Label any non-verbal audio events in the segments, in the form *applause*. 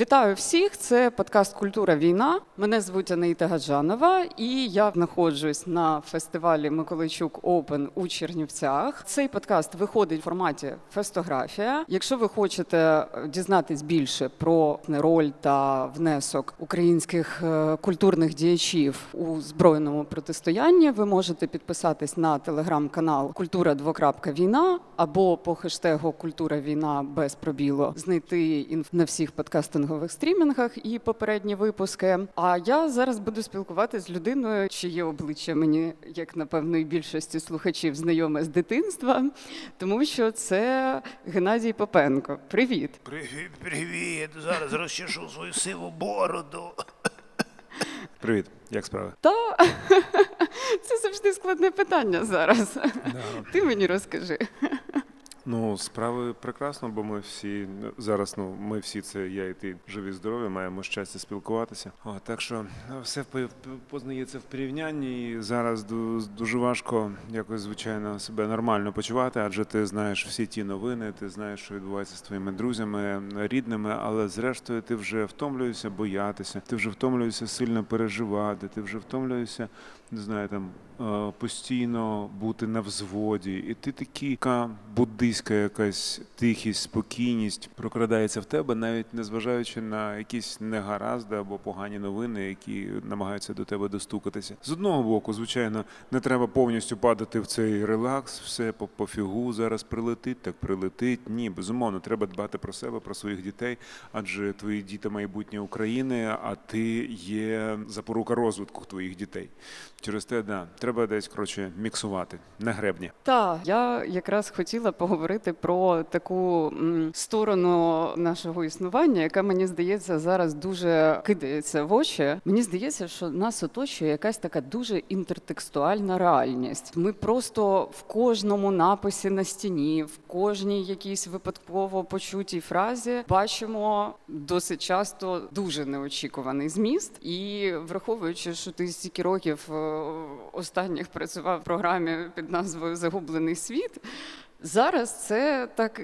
Вітаю всіх! Це подкаст Культура війна. Мене звуть Анаїта Гаджанова, і я знаходжусь на фестивалі Миколайчук Open у Чернівцях. Цей подкаст виходить в форматі фестографія. Якщо ви хочете дізнатись більше про роль та внесок українських е, культурних діячів у збройному протистоянні, ви можете підписатись на телеграм-канал Культура двокрапка війна або по хештегу Культура війна без пробілу знайти інф на всіх подкастингових стрімінгах і попередні випуски. А я зараз буду спілкуватися з людиною, чиє обличчя мені, як напевно, і більшості слухачів знайоме з дитинства, тому що це Геннадій Попенко. Привіт. Привіт, привіт. Зараз розчешу свою сиву бороду. Привіт, як справи? Та *laughs* це завжди складне питання зараз. Ти мені розкажи. Ну, справи прекрасно, бо ми всі зараз, ну ми всі це я і ти живі, здорові, маємо щастя спілкуватися. О, так що все в- познається в порівнянні. І зараз дуже важко якось звичайно себе нормально почувати, адже ти знаєш всі ті новини, ти знаєш, що відбувається з твоїми друзями, рідними, але зрештою ти вже втомлюєшся боятися, ти вже втомлюєшся сильно переживати, ти вже втомлюєшся, не знаю, там е, постійно бути на взводі, і ти такі буддийська якась тихість, спокійність прокрадається в тебе, навіть незважаючи на якісь негаразди або погані новини, які намагаються до тебе достукатися. З одного боку, звичайно, не треба повністю падати в цей релакс, все по пофігу зараз прилетить, так прилетить. Ні, безумовно, треба дбати про себе, про своїх дітей, адже твої діти майбутнє України, а ти є запорука розвитку твоїх дітей. Через те, да, треба десь коротше міксувати на гребні. Так, я якраз хотіла поговорити про таку м, сторону нашого існування, яка мені здається зараз дуже кидається в очі. Мені здається, що нас оточує якась така дуже інтертекстуальна реальність. Ми просто в кожному написі на стіні, в кожній якійсь випадково почутій фразі бачимо досить часто дуже неочікуваний зміст. І враховуючи, що ти стільки років е, останніх працював в програмі під назвою Загублений світ. Зараз це так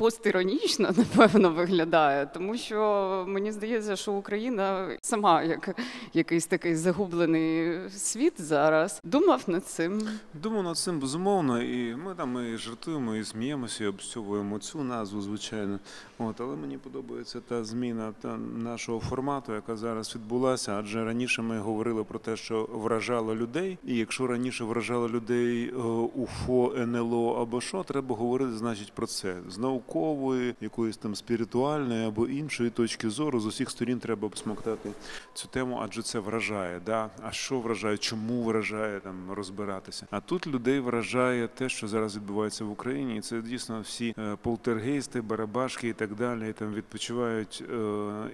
постіронічно, *laughs* напевно, виглядає, тому що мені здається, що Україна сама як якийсь такий загублений світ зараз думав над цим. Думаю над цим безумовно, і ми там і жартуємо, і сміємося, і обстюбуємо цю назву, звичайно. От, але мені подобається та зміна та нашого формату, яка зараз відбулася. Адже раніше ми говорили про те, що вражало людей. І якщо раніше вражало людей е, УФО, НЛО або що, треба говорити, значить, про це з наукової, якоїсь там спіритуальної або іншої точки зору. З усіх сторін треба обсмоктати цю тему, адже це вражає. Да? А що вражає, чому вражає там розбиратися? А тут людей вражає те, що зараз відбувається в Україні, і це дійсно всі е, полтергейсти, барабашки і так далі. Там відпочивають е,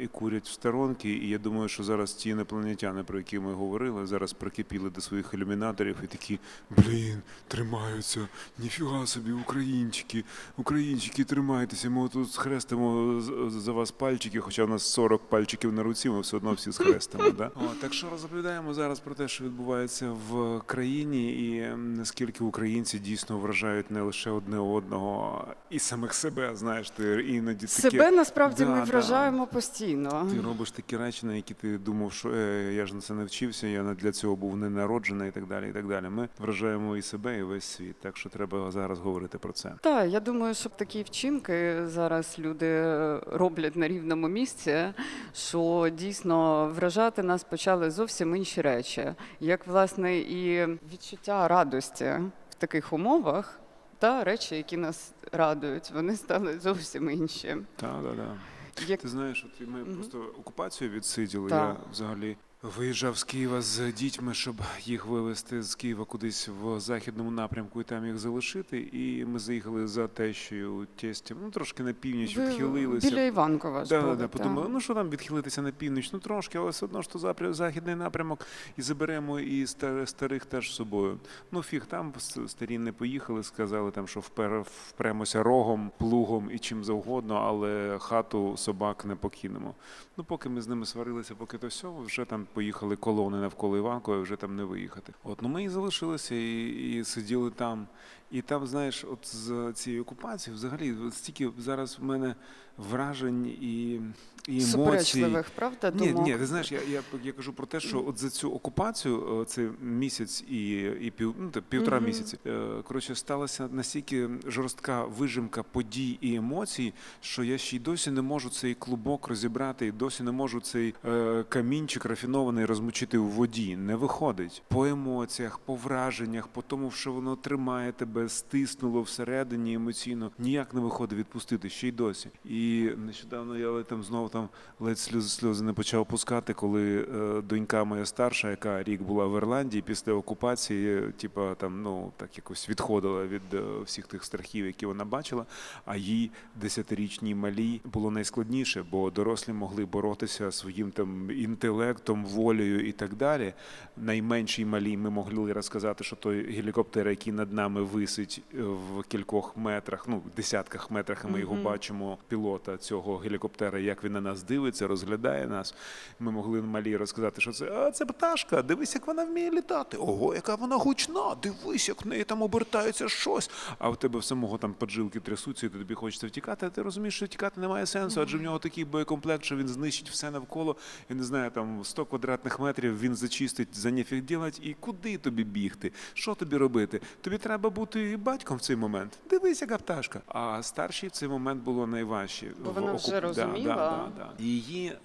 і курять в сторонки. І я думаю, що зараз ті інопланетяни, про які ми говорили, зараз прикипіли до своїх ілюмінаторів і такі блін, тримаються. Ніфіга собі, українчики, українчики, тримайтеся. Ми тут схрестимо з- за вас пальчики, хоча в нас 40 пальчиків на руці, ми все одно всі схрестимо. Да? О, так що розповідаємо зараз про те, що відбувається в країні, і наскільки українці дійсно вражають не лише одне одного і самих себе. Знаєш, ти іноді таке... Себе насправді Да, ми да. вражаємо постійно. Ти робиш такі речі, на які ти думав, що е, я ж на це не вчився, я не для цього був не народжений і так далі. І так далі. Ми вражаємо і себе, і весь світ. Так що треба зараз говорити про це. Так, я думаю, що такі вчинки зараз люди роблять на рівному місці, що дійсно вражати нас почали зовсім інші речі, як власне і відчуття радості в таких умовах, та речі, які нас радують, вони стали зовсім інші. Так, так, так. Як Ти знаєш, от ми Мгм. просто окупацію відсиділи. Так. Я взагалі виїжджав з Києва з дітьми, щоб їх вивезти з Києва кудись в західному напрямку і там їх залишити. І ми заїхали за тещою тестем. Ну трошки на північ ви відхилилися. біля Іванкова ж Да, були, да, подумали, ну що там відхилитися на північ, ну трошки, але все одно ж то запря- західний напрямок і заберемо і стар- старих теж з собою. Ну фіг там старі не поїхали, сказали там, що впер, впремося рогом, плугом і чим завгодно, але хату собак не покинемо. Ну поки ми з ними сварилися, поки то все, вже там поїхали колони навколо Іванкова, вже там не виїхати. От ну ми і залишилися і, і сиділи там. І там, знаєш, от з цією окупацією, взагалі, стільки зараз в мене вражень і, і емоцій. Правда, Ні, думок? ні, ти знаєш, я, я, я кажу про те, що от за цю окупацію, е, це місяць і, і пів, ну, та півтора Мгм. місяці, е, коротше, сталася настільки жорстка вижимка подій і емоцій, що я ще й досі не можу цей клубок розібрати, і досі не можу цей е, камінчик рафінований розмочити у воді. Не виходить. По емоціях, по враженнях, по тому, що воно тримає тебе, стиснуло всередині емоційно, ніяк не виходить відпустити, ще й досі. І нещодавно я там знову там ледь сльози, сльози не почав пускати, коли е, донька моя старша, яка рік була в Ірландії після окупації, типа там ну так якось відходила від е, всіх тих страхів, які вона бачила. А їй десятирічній малій було найскладніше, бо дорослі могли боротися своїм там інтелектом, волею і так далі. Найменшій малій ми могли розказати, що той гелікоптер, який над нами висить е, в кількох метрах, ну десятках метрах, і ми його бачимо пілота цього гелікоптера, як він на нас дивиться, розглядає нас. Ми могли малій розказати, що це а, це пташка. Дивись, як вона вміє літати. Ого, яка вона гучна! Дивись, як в неї там обертається щось. А в тебе в самого там поджилки трясуться, і тобі хочеться втікати. А ти розумієш, що втікати немає сенсу, адже в нього такий боєкомплект, що він знищить все навколо. І не знаю, там 100 квадратних метрів він зачистить за ніфіг ділать. І куди тобі бігти? Що тобі робити? Тобі треба бути батьком в цей момент. Дивись, яка пташка. А старшій в цей момент було найважче. Бо вона окуп- вже Да, розуміла. да, да, да. Її е,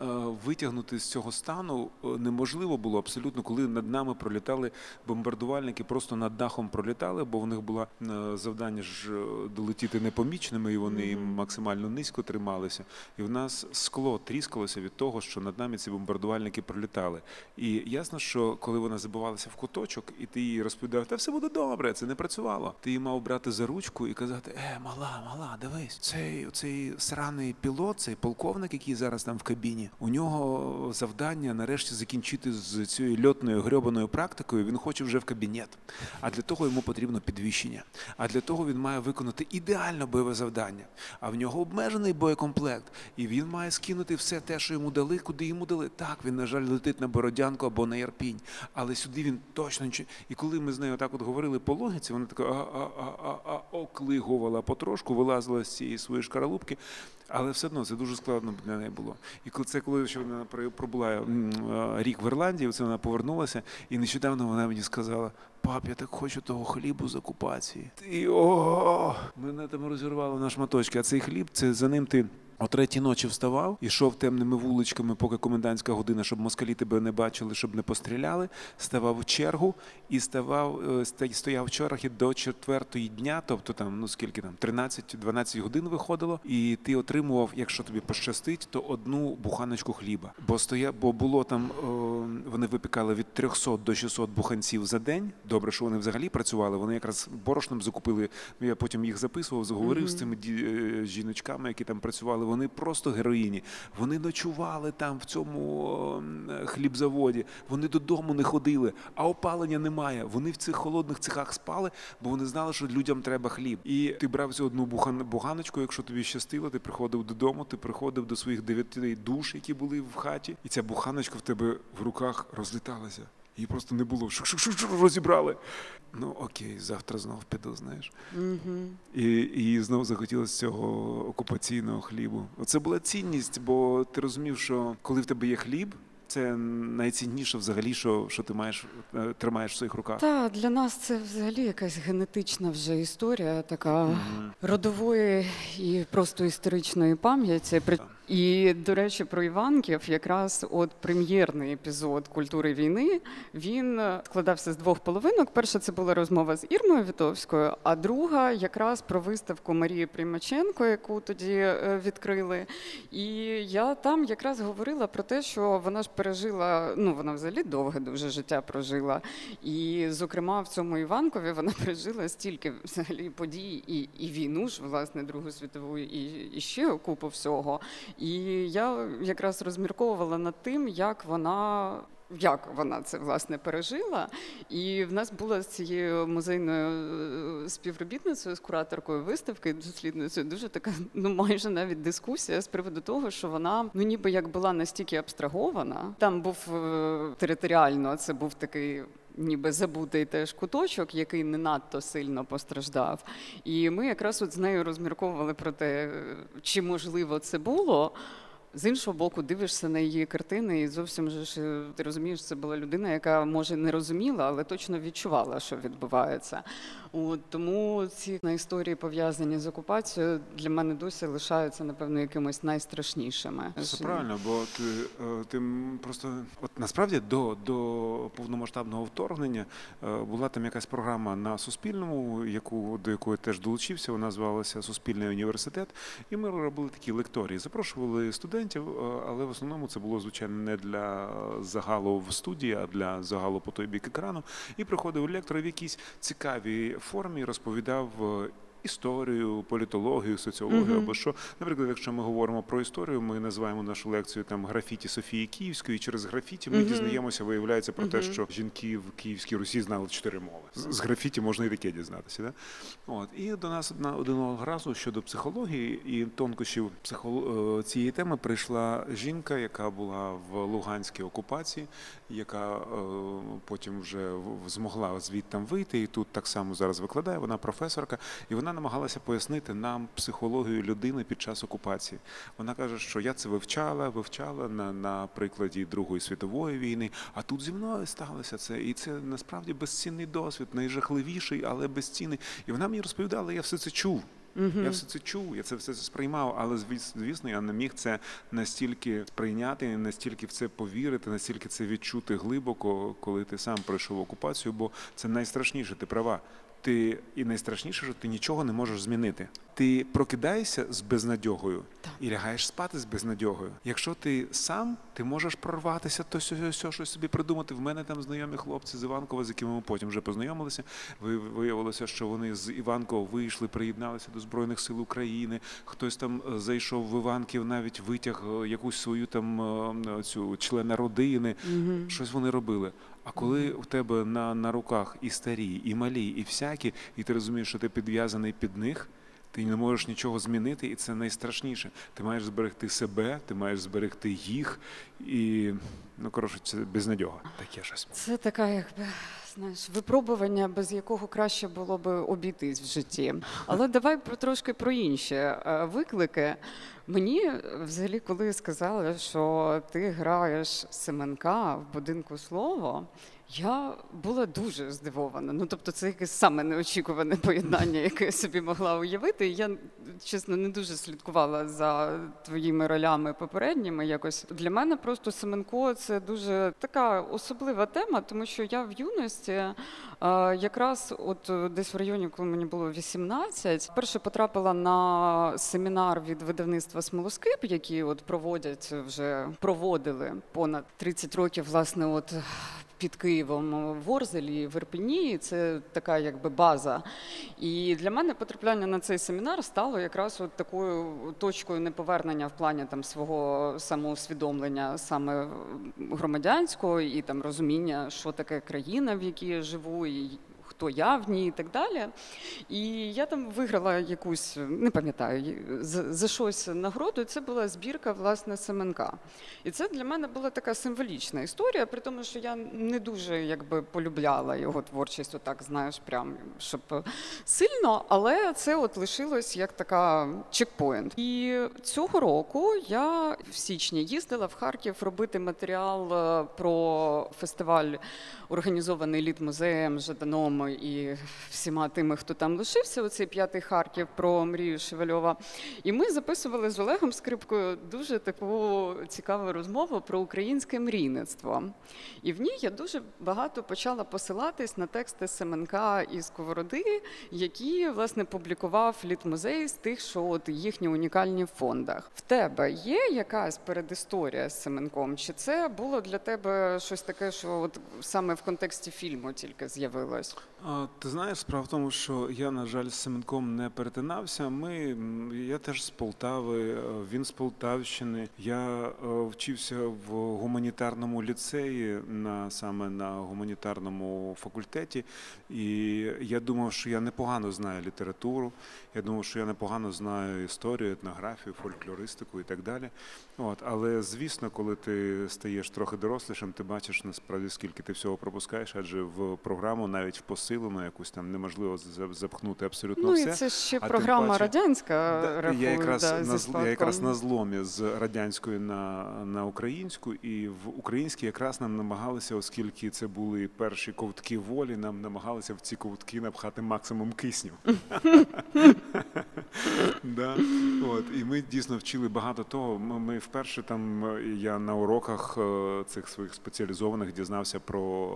витягнути з цього стану е, неможливо було абсолютно, коли над нами пролітали бомбардувальники, просто над дахом пролітали, бо в них було е, завдання ж е, долетіти непоміченими, і вони Мгм. максимально низько трималися. І в нас скло тріскалося від того, що над нами ці бомбардувальники пролітали. І ясно, що коли вона забивалася в куточок, і ти їй розповідав, та все буде добре, це не працювало. Ти мав брати за ручку і казати: Е, мала, мала, дивись, цей, цей сраний пілот, цей полковник, який зараз там в кабіні, у нього завдання нарешті закінчити з цією льотною грьобаною практикою. Він хоче вже в кабінет. А для того йому потрібно підвищення. А для того він має виконати ідеально бойове завдання. А в нього обмежений боєкомплект, і він має скинути все те, що йому дали, куди йому дали. Так, він, на жаль, летить на Бородянку або на Ярпінь, але сюди він точно нічого. І коли ми з нею так от говорили по логіці, вона така оклигувала потрошку, вилазила з цієї своєї шкаралупки. Але все одно це дуже складно для неї було. І коли це коли ще вона пробула рік в Ірландії, це вона повернулася, і нещодавно вона мені сказала: пап, я так хочу того хлібу з окупації. І о, мене там розірвало на шматочки. А цей хліб, це за ним ти. О третій ночі вставав, ішов темними вуличками, поки комендантська година, щоб москалі тебе не бачили, щоб не постріляли. Ставав в чергу і ставав, е, стояв в чергі до четвертої дня, тобто там, ну скільки там, 13-12 годин виходило, і ти отримував, якщо тобі пощастить, то одну буханочку хліба. Бо стоя, бо було там, е, вони випікали від 300 до 600 буханців за день. Добре, що вони взагалі працювали. Вони якраз борошном закупили. Я потім їх записував, заговорив з цими е, жіночками, які там працювали. Вони просто героїні. Вони ночували там в цьому хлібзаводі. Вони додому не ходили, а опалення немає. Вони в цих холодних цехах спали, бо вони знали, що людям треба хліб. І ти брав цю одну буганочку, якщо тобі щастило, ти приходив додому, ти приходив до своїх дев'яти душ, які були в хаті, і ця буханочка в тебе в руках розліталася. Її просто не було. Шук-шук-шук розібрали. Ну окей, завтра знов піду, знаєш. Мгм. І, і знову захотілося цього окупаційного хлібу. Оце була цінність, бо ти розумів, що коли в тебе є хліб, це найцінніше взагалі, що, що ти маєш е, тримаєш в своїх руках. Та для нас це взагалі якась генетична вже історія, така родової і просто історичної пам'яті. І, до речі, про Іванків, якраз от прем'єрний епізод культури війни він е, складався з двох половинок. Перша це була розмова з Ірмою Вітовською, а друга якраз про виставку Марії Примаченко, яку тоді е, відкрили. І я там якраз говорила про те, що вона ж пережила, ну вона взагалі довге дуже життя прожила. І, зокрема, в цьому Іванкові вона пережила стільки взагалі подій і, і війну ж, власне, Другу світову, і, і ще купу всього. І я якраз розмірковувала над тим, як вона. Як вона це власне пережила, і в нас була з цією музейною е, співробітницею з кураторкою виставки, дослідницею, дуже така, ну майже навіть дискусія з приводу того, що вона ну ніби як була настільки абстрагована. Там був е, територіально, це був такий ніби забутий теж куточок, який не надто сильно постраждав. І ми якраз от з нею розмірковували про те, чи можливо це було. З іншого боку, дивишся на її картини, і зовсім ж е, ти розумієш, це була людина, яка може не розуміла, але точно відчувала, що відбувається. От, тому ці на історії пов'язані з окупацією для мене досі лишаються напевно якимось найстрашнішими. Це правильно, бо ти, е, ти просто от насправді до, до повномасштабного вторгнення е, була там якась програма на Суспільному, яку до якої теж долучився. Вона звалася Суспільний університет. І ми робили такі лекторії. Запрошували студентів, е, але в основному це було звичайно не для загалу в студії, а для загалу по той бік екрану. І приходив лектор в якійсь цікавій формі, розповідав. Історію, політологію, соціологію Мгм. або що. Наприклад, якщо ми говоримо про історію, ми називаємо нашу лекцію там графіті Софії Київської. І через графіті ми Мгм. дізнаємося, виявляється про те, що жінки в Київській Русі знали чотири мови. З з графіті можна і таке дізнатися. Да? От і до нас одна одного разу щодо психології і тонкощів психоло... е, цієї теми прийшла жінка, яка була в Луганській окупації, яка е, потім вже змогла звідтам вийти, і тут так само зараз викладає. Вона професорка, і вона намагалася пояснити нам психологію людини під час окупації. Вона каже, що я це вивчала, вивчала на, на прикладі Другої світової війни, а тут зі мною сталося це. І це насправді безцінний досвід, найжахливіший, але безцінний. І вона мені розповідала, я все це чув. Я все це чув, я це все це сприймав, але звісно, я не міг це настільки сприйняти, настільки в це повірити, настільки це відчути глибоко, коли ти сам пройшов окупацію, бо це найстрашніше, ти права. Ти і найстрашніше, що ти нічого не можеш змінити. Ти прокидаєшся з безнадьогою Так. і лягаєш спати з безнадьогою. Якщо ти сам, ти можеш прорватися, то сьо- сьо- щось собі придумати. В мене там знайомі хлопці з Іванкова, з якими ми потім вже познайомилися. Виявилося, що вони з Іванкова вийшли, приєдналися до Збройних сил України. Хтось там е, зайшов в Іванків, навіть витяг е, якусь свою там е, цю члена родини. Щось вони робили. А коли у тебе на, на руках і старі, і малі, і всякі, і ти розумієш, що ти підв'язаний під них. Ти не можеш нічого змінити, і це найстрашніше. Ти маєш зберегти себе, ти маєш зберегти їх, і ну коротше, це безнадьога. Таке щось. Це така, якби знаєш, випробування, без якого краще було би обійтись в житті. Але давай про трошки про інші е, виклики. Мені е, взагалі, коли сказали, що ти граєш Семенка в будинку слово. Я була дуже здивована. Ну тобто, це якесь саме неочікуване поєднання, яке я собі могла уявити. Я чесно не дуже слідкувала за твоїми ролями попередніми. Якось для мене просто Семенко це дуже така особлива тема, тому що я в юності якраз от е, десь в районі, коли мені було 18, перше потрапила на семінар від видавництва Смолоскип, які от проводять вже проводили понад 30 років, власне, от під Києвом в Орзелі, в Ірпені. Це така якби база. І для мене потрапляння на цей семінар стало якраз от такою точкою неповернення в плані там свого самоусвідомлення саме громадянського і там розуміння, що таке країна, в якій я живу, і хто я в ній, і так далі. І я там виграла якусь, не пам'ятаю, за, щось нагороду. Це була збірка власне Семенка. І це для мене була така символічна історія, при тому, що я не дуже якби полюбляла його творчість, отак, знаєш, прям щоб сильно, але це от лишилось як така чекпоінт. І цього року я в січні їздила в Харків робити матеріал е, про фестиваль, організований літмузеєм, Жаданом і всіма тими, хто там лишився. Оцей п'ятий Харків про мрію Шевельова. І ми записували з Олегом Скрипкою дуже таку цікаву розмову про українське мрійництво. І в ній я дуже багато почала посилатись на тексти Семенка і Сковороди, які власне публікував літмузей з тих, що от їхні унікальні в фондах. В тебе є якась передісторія з Семенком? Чи це було для тебе щось таке, що от саме в контексті фільму тільки з'явилось? Ти знаєш, справа в тому, що я, на жаль, з Семенком не перетинався. Ми, я теж з Полтави, е, він з Полтавщини. Я е, вчився в гуманітарному ліцеї, на, саме на гуманітарному факультеті. І я думав, що я непогано знаю літературу, я думав, що я непогано знаю історію, етнографію, фольклористику і так далі. От, але звісно, коли ти стаєш трохи дорослішим, ти бачиш насправді скільки ти всього пропускаєш, адже в програму навіть в посилену якусь там неможливо запхнути абсолютно Ну все. і це ще а програма паче- радянська. Да, рахую, я якраз да, на зі я якраз на зломі з радянської на, на українську, і в українській якраз нам намагалися, оскільки це були перші ковтки волі, нам намагалися в ці ковтки напхати максимум кисню. *laughs* Да. От, і ми дійсно вчили багато того. Ми, ми вперше там я на уроках е, цих своїх спеціалізованих дізнався про,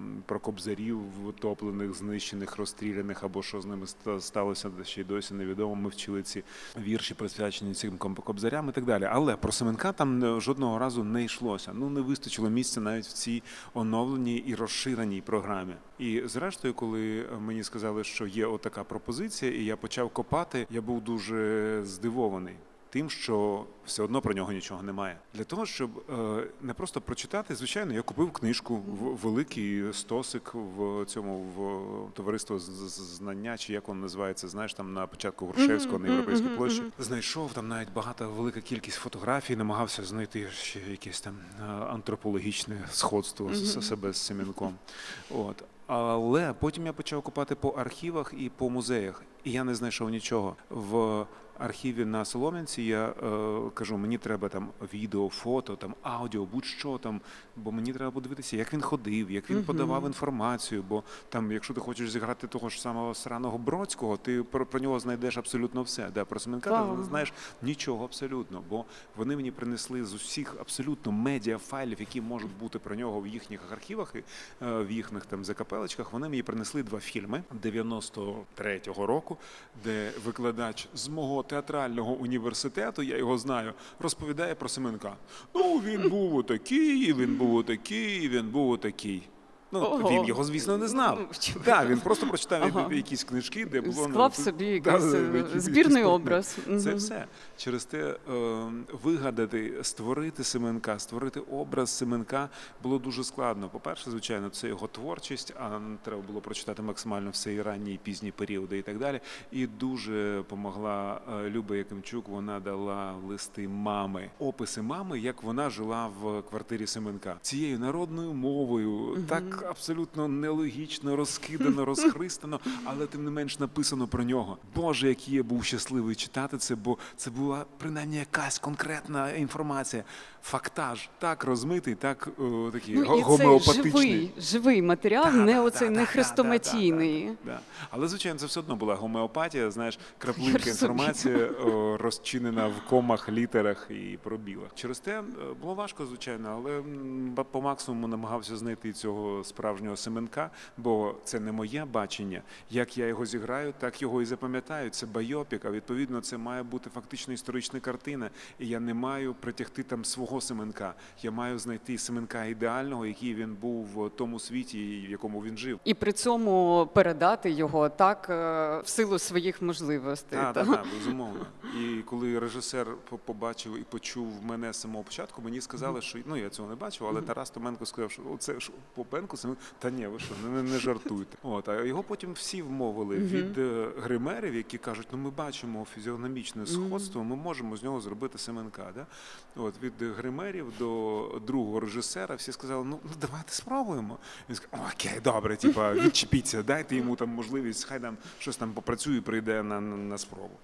е, про кобзарів, втоплених, знищених, розстріляних або що з ними сталося, ще й досі невідомо. Ми вчили ці вірші, присвячені цим кобзарям і так далі. Але про Семенка там е, жодного разу не йшлося. Ну не вистачило місця навіть в цій оновленій і розширеній програмі. І зрештою, коли е, мені сказали, що є отака пропозиція, і я почав копати, я був дуже здивований. Тим, що все одно про нього нічого немає. Для того, щоб е, не просто прочитати, звичайно, я купив книжку в великий стосик в цьому в товариство знання, чи як воно називається, знаєш, там на початку Грушевського на європейській площі. Знайшов там навіть багато велика кількість фотографій, намагався знайти ще якесь там е, антропологічне сходство з себе з Семенком. От. Але потім я почав копати по архівах і по музеях, і я не знайшов нічого. В архіві на Солом'янці я е, кажу, мені треба там відео, фото, там аудіо, будь-що там, бо мені треба подивитися, як він ходив, як він подавав інформацію. Бо там, якщо ти хочеш зіграти того ж самого сраного Бродського, ти про, про нього знайдеш абсолютно все. Да, про Семенка ти не знаєш нічого абсолютно, бо вони мені принесли з усіх абсолютно медіа файлів, які можуть бути про нього в їхніх архівах і е, в їхніх там закапелочках. Вони мені принесли два фільми 93-го року, де викладач з мого театрального університету, я його знаю, розповідає про Семенка. Ну він був отакий, він був отакий, він був отакий. Ну, Ого. він його, звісно, не знав. Ну? Так, він просто прочитав Ага. якісь книжки, де було Склав ну, собі да, якийсь да, е, збірний якийсь образ. Це Мгм. все. Через те е, вигадати, створити Семенка, створити образ Семенка було дуже складно. По-перше, звичайно, це його творчість, а треба було прочитати максимально все і ранні, і пізні періоди і так далі. І дуже помогла е, Люба Якимчук. Вона дала листи мами, описи мами, як вона жила в квартирі Семенка. Цією народною мовою, так абсолютно нелогічно, розкидано, *laughs* розхристано, але тим не менш написано про нього. Боже, який я був щасливий читати це, бо це була принаймні якась конкретна інформація. Фактаж так розмитий, так о, такий Ну, і це гомеопатичний. живий, живий матеріал, Да, не да, оцей да, не да, хрестоматійний. да, да, да. Але звичайно, це все одно була гомеопатія, знаєш, краплинка інформації о, розчинена в комах, літерах і пробілах. Через те е, було важко, звичайно, але по максимуму намагався знайти цього справжнього Семенка, бо це не моє бачення. Як я його зіграю, так його і запам'ятаю. Це байопік, а відповідно це має бути фактично історична картина. І я не маю притягти там свого Семенка. Я маю знайти Семенка ідеального, який він був в тому світі, в якому він жив. І при цьому передати його так е, в силу своїх можливостей. Так, та. так, безумовно. І коли режисер побачив і почув мене з самого початку, мені сказали, що ну я цього не бачив, але Тарас Томенко сказав, що оце ж Попенко Семен. Та ні, ви що, не, не жартуйте. От, а його потім всі вмовили від е, гримерів, які кажуть, ну ми бачимо фізіономічне сходство, ми можемо з нього зробити Семенка. Да? От від гримерів до другого режисера всі сказали, ну, ну давайте спробуємо. Він сказав, окей, добре, типа відчепіться, дайте йому там можливість, хай там щось там попрацює, і прийде на, на, на спробу.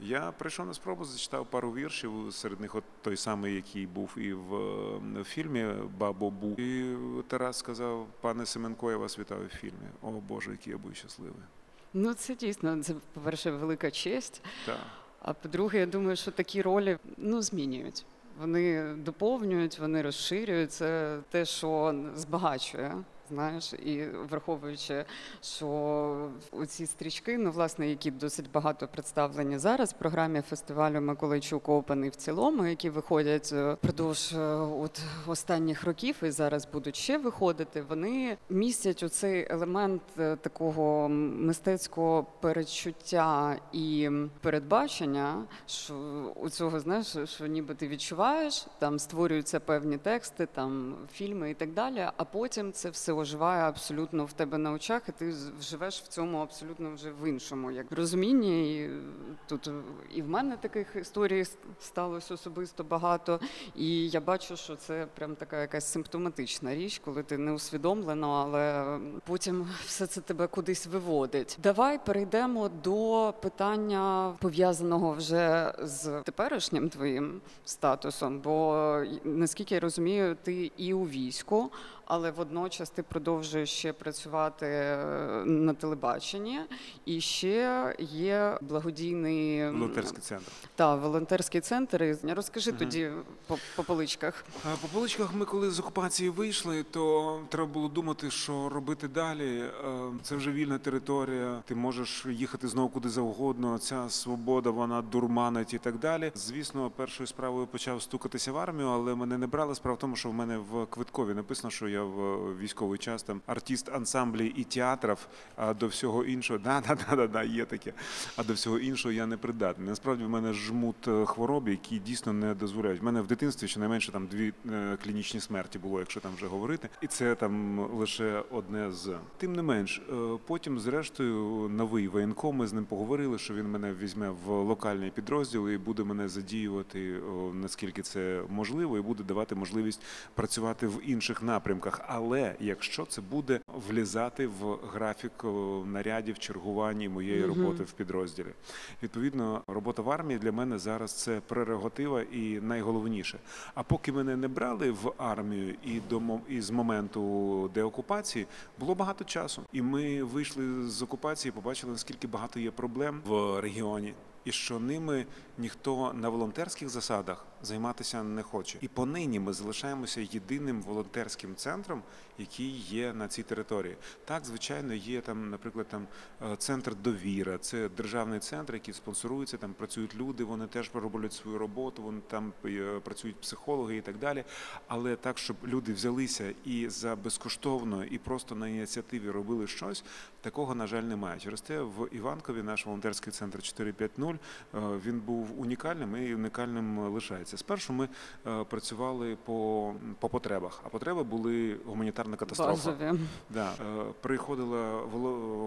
Я прийшов на спробу, зачитав пару віршів, серед них от той самий, який був і в, е, в фільмі Бабо Бу. І Тарас сказав: пане Семенко, я вас вітаю в фільмі. О Боже, який я був щасливий. Ну це дійсно це, по-перше, велика честь. Так. А по-друге, я думаю, що такі ролі ну, змінюють. Вони доповнюють, вони розширюють. Це те, що збагачує знаєш, і враховуючи, що ці стрічки, ну власне, які досить багато представлені зараз в програмі фестивалю Миколайчук Open і в цілому, які виходять е, впродовж е, от останніх років і зараз будуть ще виходити. Вони містять оцей елемент е, такого мистецького передчуття і передбачення, що у цього знаєш, що ніби ти відчуваєш, там створюються певні тексти, там фільми і так далі. А потім це все оживає абсолютно в тебе на очах, і ти живеш в цьому абсолютно вже в іншому як розумінні. І тут і в мене таких історій сталося особисто багато. І я бачу, що це прям така якась симптоматична річ, коли ти не усвідомлено, але потім все це тебе кудись виводить. Давай перейдемо до питання пов'язаного вже з теперішнім твоїм статусом. Бо наскільки я розумію, ти і у війську, але водночас ти продовжуєш ще працювати е, на телебаченні, і ще є благодійний Волонтерський центр. та волонтерський центр. Розкажи тоді по, по поличках. По поличках ми коли з окупації вийшли, то треба було думати, що робити далі. Е, Це вже вільна територія. Ти можеш їхати знову куди завгодно. Ця свобода вона дурманить і так далі. Звісно, першою справою почав стукатися в армію, але мене не брали. Справа в тому, що в мене в квиткові написано, що я в військовий час там артист ансамблі і театрів. А до всього іншого, да, *laughs* да, да, да, да, є таке. А до всього іншого я не придатний. Насправді в мене жмут е, хвороб, які дійсно не дозволяють. В мене в дитинстві щонайменше там дві е, клінічні смерті було, якщо там вже говорити, і це там лише одне з. Тим не менш, е, потім, зрештою, новий воєнком, ми з ним поговорили, що він мене візьме в локальний підрозділ і буде мене задіювати наскільки це можливо, і буде давати можливість працювати в інших напрямках. Але якщо це буде влізати в графік нарядів, чергувань і моєї роботи в підрозділі, відповідно, робота в армії для мене зараз це прерогатива і найголовніше. А поки мене не брали в армію і до і з моменту деокупації було багато часу. І ми вийшли з окупації, побачили наскільки багато є проблем в регіоні. І що ними ніхто на волонтерських засадах займатися не хоче. І понині ми залишаємося єдиним волонтерським центром, який є на цій території. Так, звичайно, є там, наприклад, там е, центр довіра. Це державний центр, який спонсорується. Там працюють люди, вони теж роблять свою роботу. Вони там е, працюють психологи і так далі. Але так, щоб люди взялися і за безкоштовно, і просто на ініціативі робили щось, такого на жаль немає. Через те в Іванкові наш волонтерський центр 450, е, він був унікальним і унікальним лишається. Спершу ми е, працювали по, по потребах, а потреби були гуманітарна катастрофа. Базові. Да, е, приходила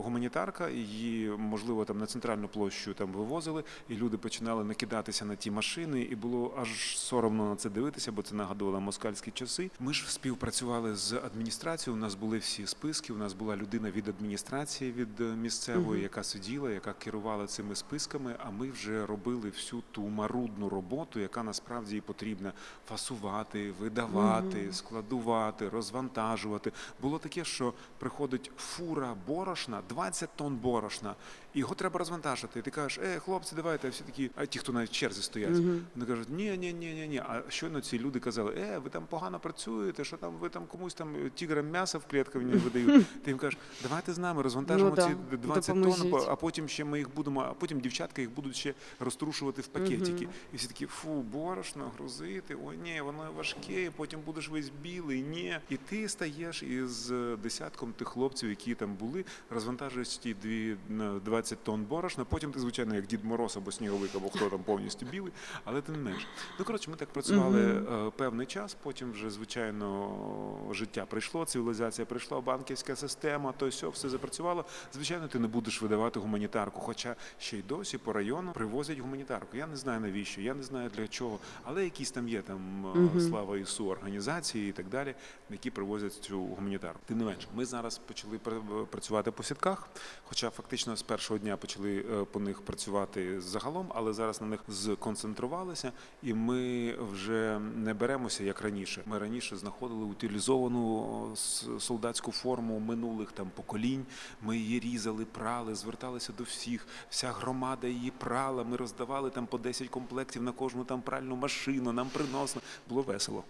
гуманітарка, її можливо там на центральну площу там вивозили, і люди починали накидатися на ті машини, і було аж соромно на це дивитися, бо це нагадувало москальські часи. Ми ж співпрацювали з адміністрацією. У нас були всі списки. У нас була людина від адміністрації від е, місцевої, яка сиділа, яка керувала цими списками. А ми вже робили всю ту марудну роботу, яка насправді і потрібно фасувати, видавати, складувати, розвантажувати. Було таке, що приходить фура борошна, 20 тонн борошна, його треба розвантажити. І ти кажеш, е, хлопці, давайте, а всі такі, а ті, хто навіть в черзі стоять, вони кажуть, ні, ні, ні, ні, ні. А щойно ці люди казали, е, ви там погано працюєте, що там ви там комусь там е, тіграм м'ясо в клітках не видають. *laughs* Ти їм кажеш, давайте з нами розвантажимо Ну да, ці 20 тонн, допоможіть. а потім ще ми їх будемо, а потім дівчатка їх будуть ще розтрушувати в пакетики. І всі такі, фу, борошно, грузити, ой, ні, воно важке, потім будеш весь білий, ні. І ти стаєш із е, десятком тих хлопців, які там були, розвантажуєш ті дві на 20 тонн борошна. Потім ти, звичайно, як Дід Мороз або сніговик, або хто там повністю білий, але тим не менш. Ну коротше, ми так працювали е, певний час. Потім вже звичайно життя прийшло, цивілізація прийшла, банківська система, то все, все запрацювало. Звичайно, ти не будеш видавати гуманітарку. Хоча ще й досі по району привозять гуманітарку. Я не знаю навіщо, я не знаю для чого, але якісь там є там е, слава Ісу організації і так далі, які привозять цю гуманітарку. Тим не менш, ми зараз почали пр- працювати по сітках, хоча фактично з першого дня почали е, по них працювати загалом, але зараз на них сконцентрувалися, і ми вже не беремося як раніше. Ми раніше знаходили утилізовану солдатську форму минулих там поколінь. Ми її різали, прали, зверталися до всіх. Вся громада її прала. Ми роздавали там по 10 комплектів на кожну там пральну машину, нам приносили. Було весело.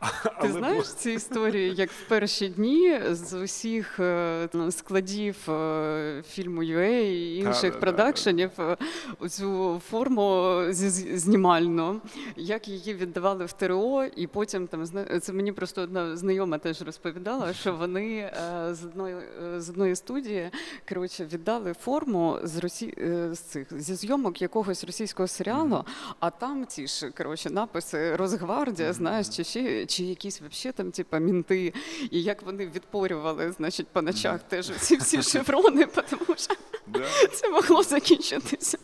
*laughs* Ти але знаєш було- ці історії, як в перші дні з усіх е, складів е, фільму UA і інших Да-да-да. продакшенів е, цю форму зі- знімальну, як її віддавали в ТРО, і потім там це мені просто одна знайома теж розповідала, що вони е, з одної е, з одної студії коротше віддали форму з Росі... з цих зі зйомок якогось російського серіалу, а там ці ж коротше написи Росгвардія, знаєш, чи ще чи якісь вообще там, типа мінти, і як вони відпорювали, значить, по ночах теж ці всі *laughs* шеврони, тому що Да. *laughs* це могло закінчитися.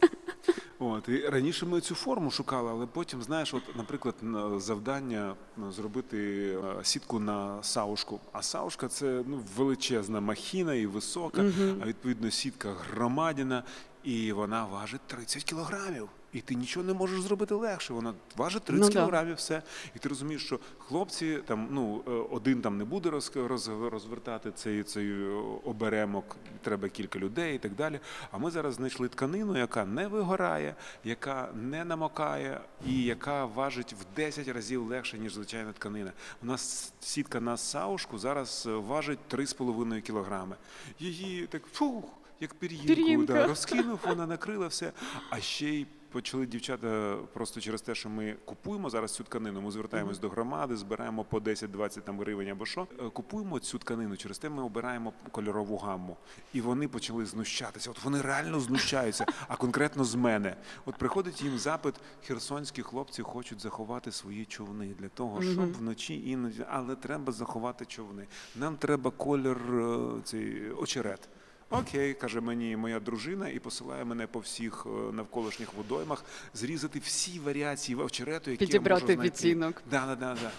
От, і раніше ми цю форму шукали, але потім, знаєш, от, наприклад, на завдання зробити е, сітку на саушку. А саушка це ну, величезна махіна і висока, а відповідно сітка громадяна, і вона важить 30 кілограмів. І ти нічого не можеш зробити легше. Вона важить 30 Ну кілограмів, все. І ти розумієш, що хлопці там, ну, е, один там не буде роз, роз, розвертати цей, цей е, оберемок, треба кілька людей і так далі. А ми зараз знайшли тканину, яка не вигорає, яка не намокає і яка важить в 10 разів легше, ніж звичайна тканина. У нас сітка на саушку зараз е, важить 3,5 кілограми. Її так фух, як пір'їнку, да, розкинув, вона накрила все. А ще й почали дівчата просто через те, що ми купуємо зараз цю тканину. Ми звертаємось до громади, збираємо по 10-20 там гривень або що. Е, Купуємо цю тканину. Через те ми обираємо кольорову гамму. І вони почали знущатися. От вони реально знущаються, *laughs* а конкретно з мене. От приходить їм запит, херсонські хлопці хочуть заховати свої човни для того, щоб вночі іноді, але треба заховати човни. Нам треба колір е, цей очерет. Окей, каже мені моя дружина, і посилає мене по всіх е, навколишніх водоймах зрізати всі варіації очерету, які Підібрати я можу знайти. відтінок. Да, да, да, да.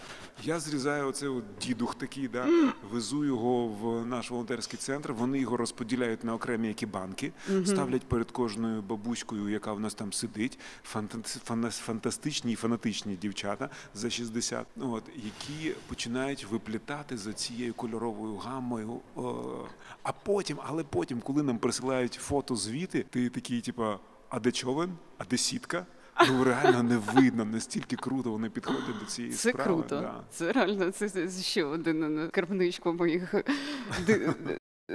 Я зрізаю оцей от дідух такий, да, везу його в наш волонтерський центр. Вони його розподіляють на окремі які банки, ставлять перед кожною бабуською, яка в нас там сидить. Фанта- фантастичні і фанатичні дівчата за 60, от, які починають виплітати за цією кольоровою гаммою. О, а потім, але потім, коли нам присилають фото звіти, ти такий, типа, а де човен? А де сітка? Ну реально не видно, настільки круто вони підходять до цієї Це справи. круто. Да. Це реально це, це ще один е, моїх ди-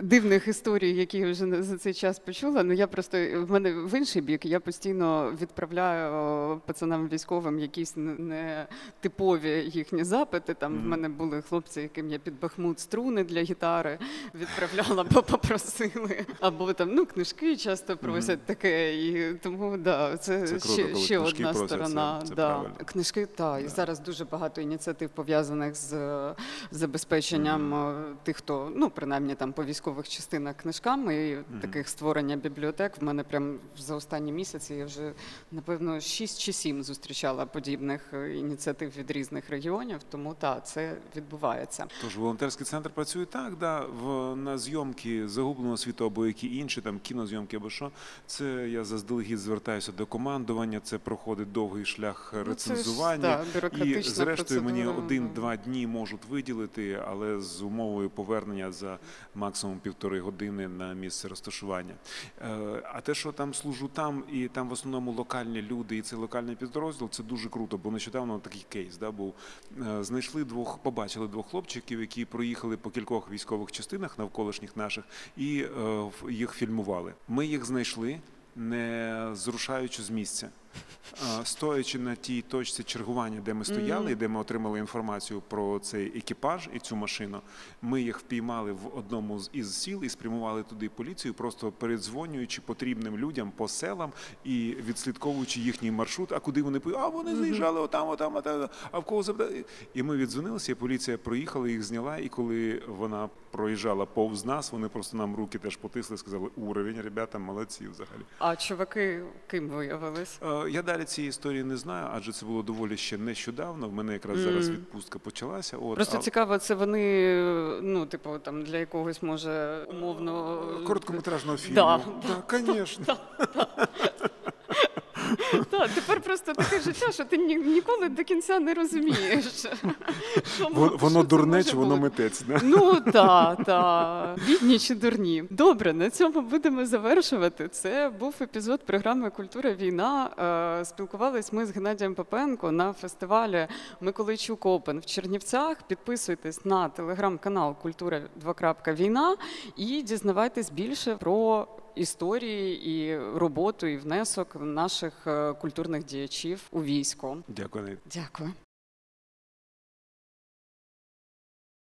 дивних історій, які я вже за цей час почула. Ну я просто в мене в інший бік. Я постійно відправляю пацанам військовим якісь не- типові їхні запити. Там в мене були хлопці, яким я під Бахмут струни для гітари відправляла, бо попросили. Або там ну книжки часто просять таке. І тому да, це, Це круто, ще, коли ще одна просять, це- сторона. це да. правильно. Книжки, так, і зараз дуже багато ініціатив пов'язаних з е, забезпеченням е, тих, хто ну принаймні там по військових частинах книжками і таких створення бібліотек. В мене прям за останні місяці я вже напевно 6 чи 7 зустрічала подібних е, ініціатив від різних регіонів. Тому так, це відбувається. Тож волонтерський центр працює так, да, в, на зйомки загубленого світу або які інші, там кінозйомки або що. Це я заздалегідь звертаюся до командування, це проходить довгий шлях Ну, це ж, рецензування. і зрештою мені один-два дні можуть виділити, але з умовою повернення за максимум півтори години на місце розташування. Е, А те, що там служу там, і там в основному локальні люди, і це локальний підрозділ, це дуже круто, бо нещодавно такий кейс да, був. Е, Знайшли двох, побачили двох хлопчиків, які проїхали по кількох військових частинах навколишніх наших, і е, їх фільмували. Ми їх знайшли, не зрушаючи з місця. Стоячи на тій точці чергування, де ми стояли, і де ми отримали інформацію про цей екіпаж і цю машину, ми їх впіймали в одному з із сіл і спрямували туди поліцію, просто передзвонюючи потрібним людям по селам і відслідковуючи їхній маршрут. А куди вони поїхали? А вони заїжджали отам, отам, отам. А в кого запитали? І ми віддзвонилися, і поліція проїхала, їх зняла. І коли вона проїжджала повз нас, вони просто нам руки теж потисли, сказали: уровень, ребята, молодці взагалі. А чуваки ким виявились? Е, Я далі цієї історії не знаю, адже це було доволі ще нещодавно. В мене якраз зараз відпустка почалася. От, Просто а- цікаво, це вони, е, ну, типу, там для якогось може умовно Короткометражного фільму. Да. да, звісно. Так, просто таке життя, що ти ні, ніколи до кінця не розумієш. *laughs* що Воно що дурне чи воно митець. Да? Ну та, та. Бідні чи дурні. Добре, на цьому будемо завершувати. Це був епізод програми Культура війна. Е, Спілкувались ми з Геннадієм Попенко на фестивалі Миколайчук Опен в Чернівцях. Підписуйтесь на телеграм-канал Культура 2. Війна і дізнавайтесь більше про історії і роботу і внесок наших е, культурних діячів у військо. Дякую. Дякую.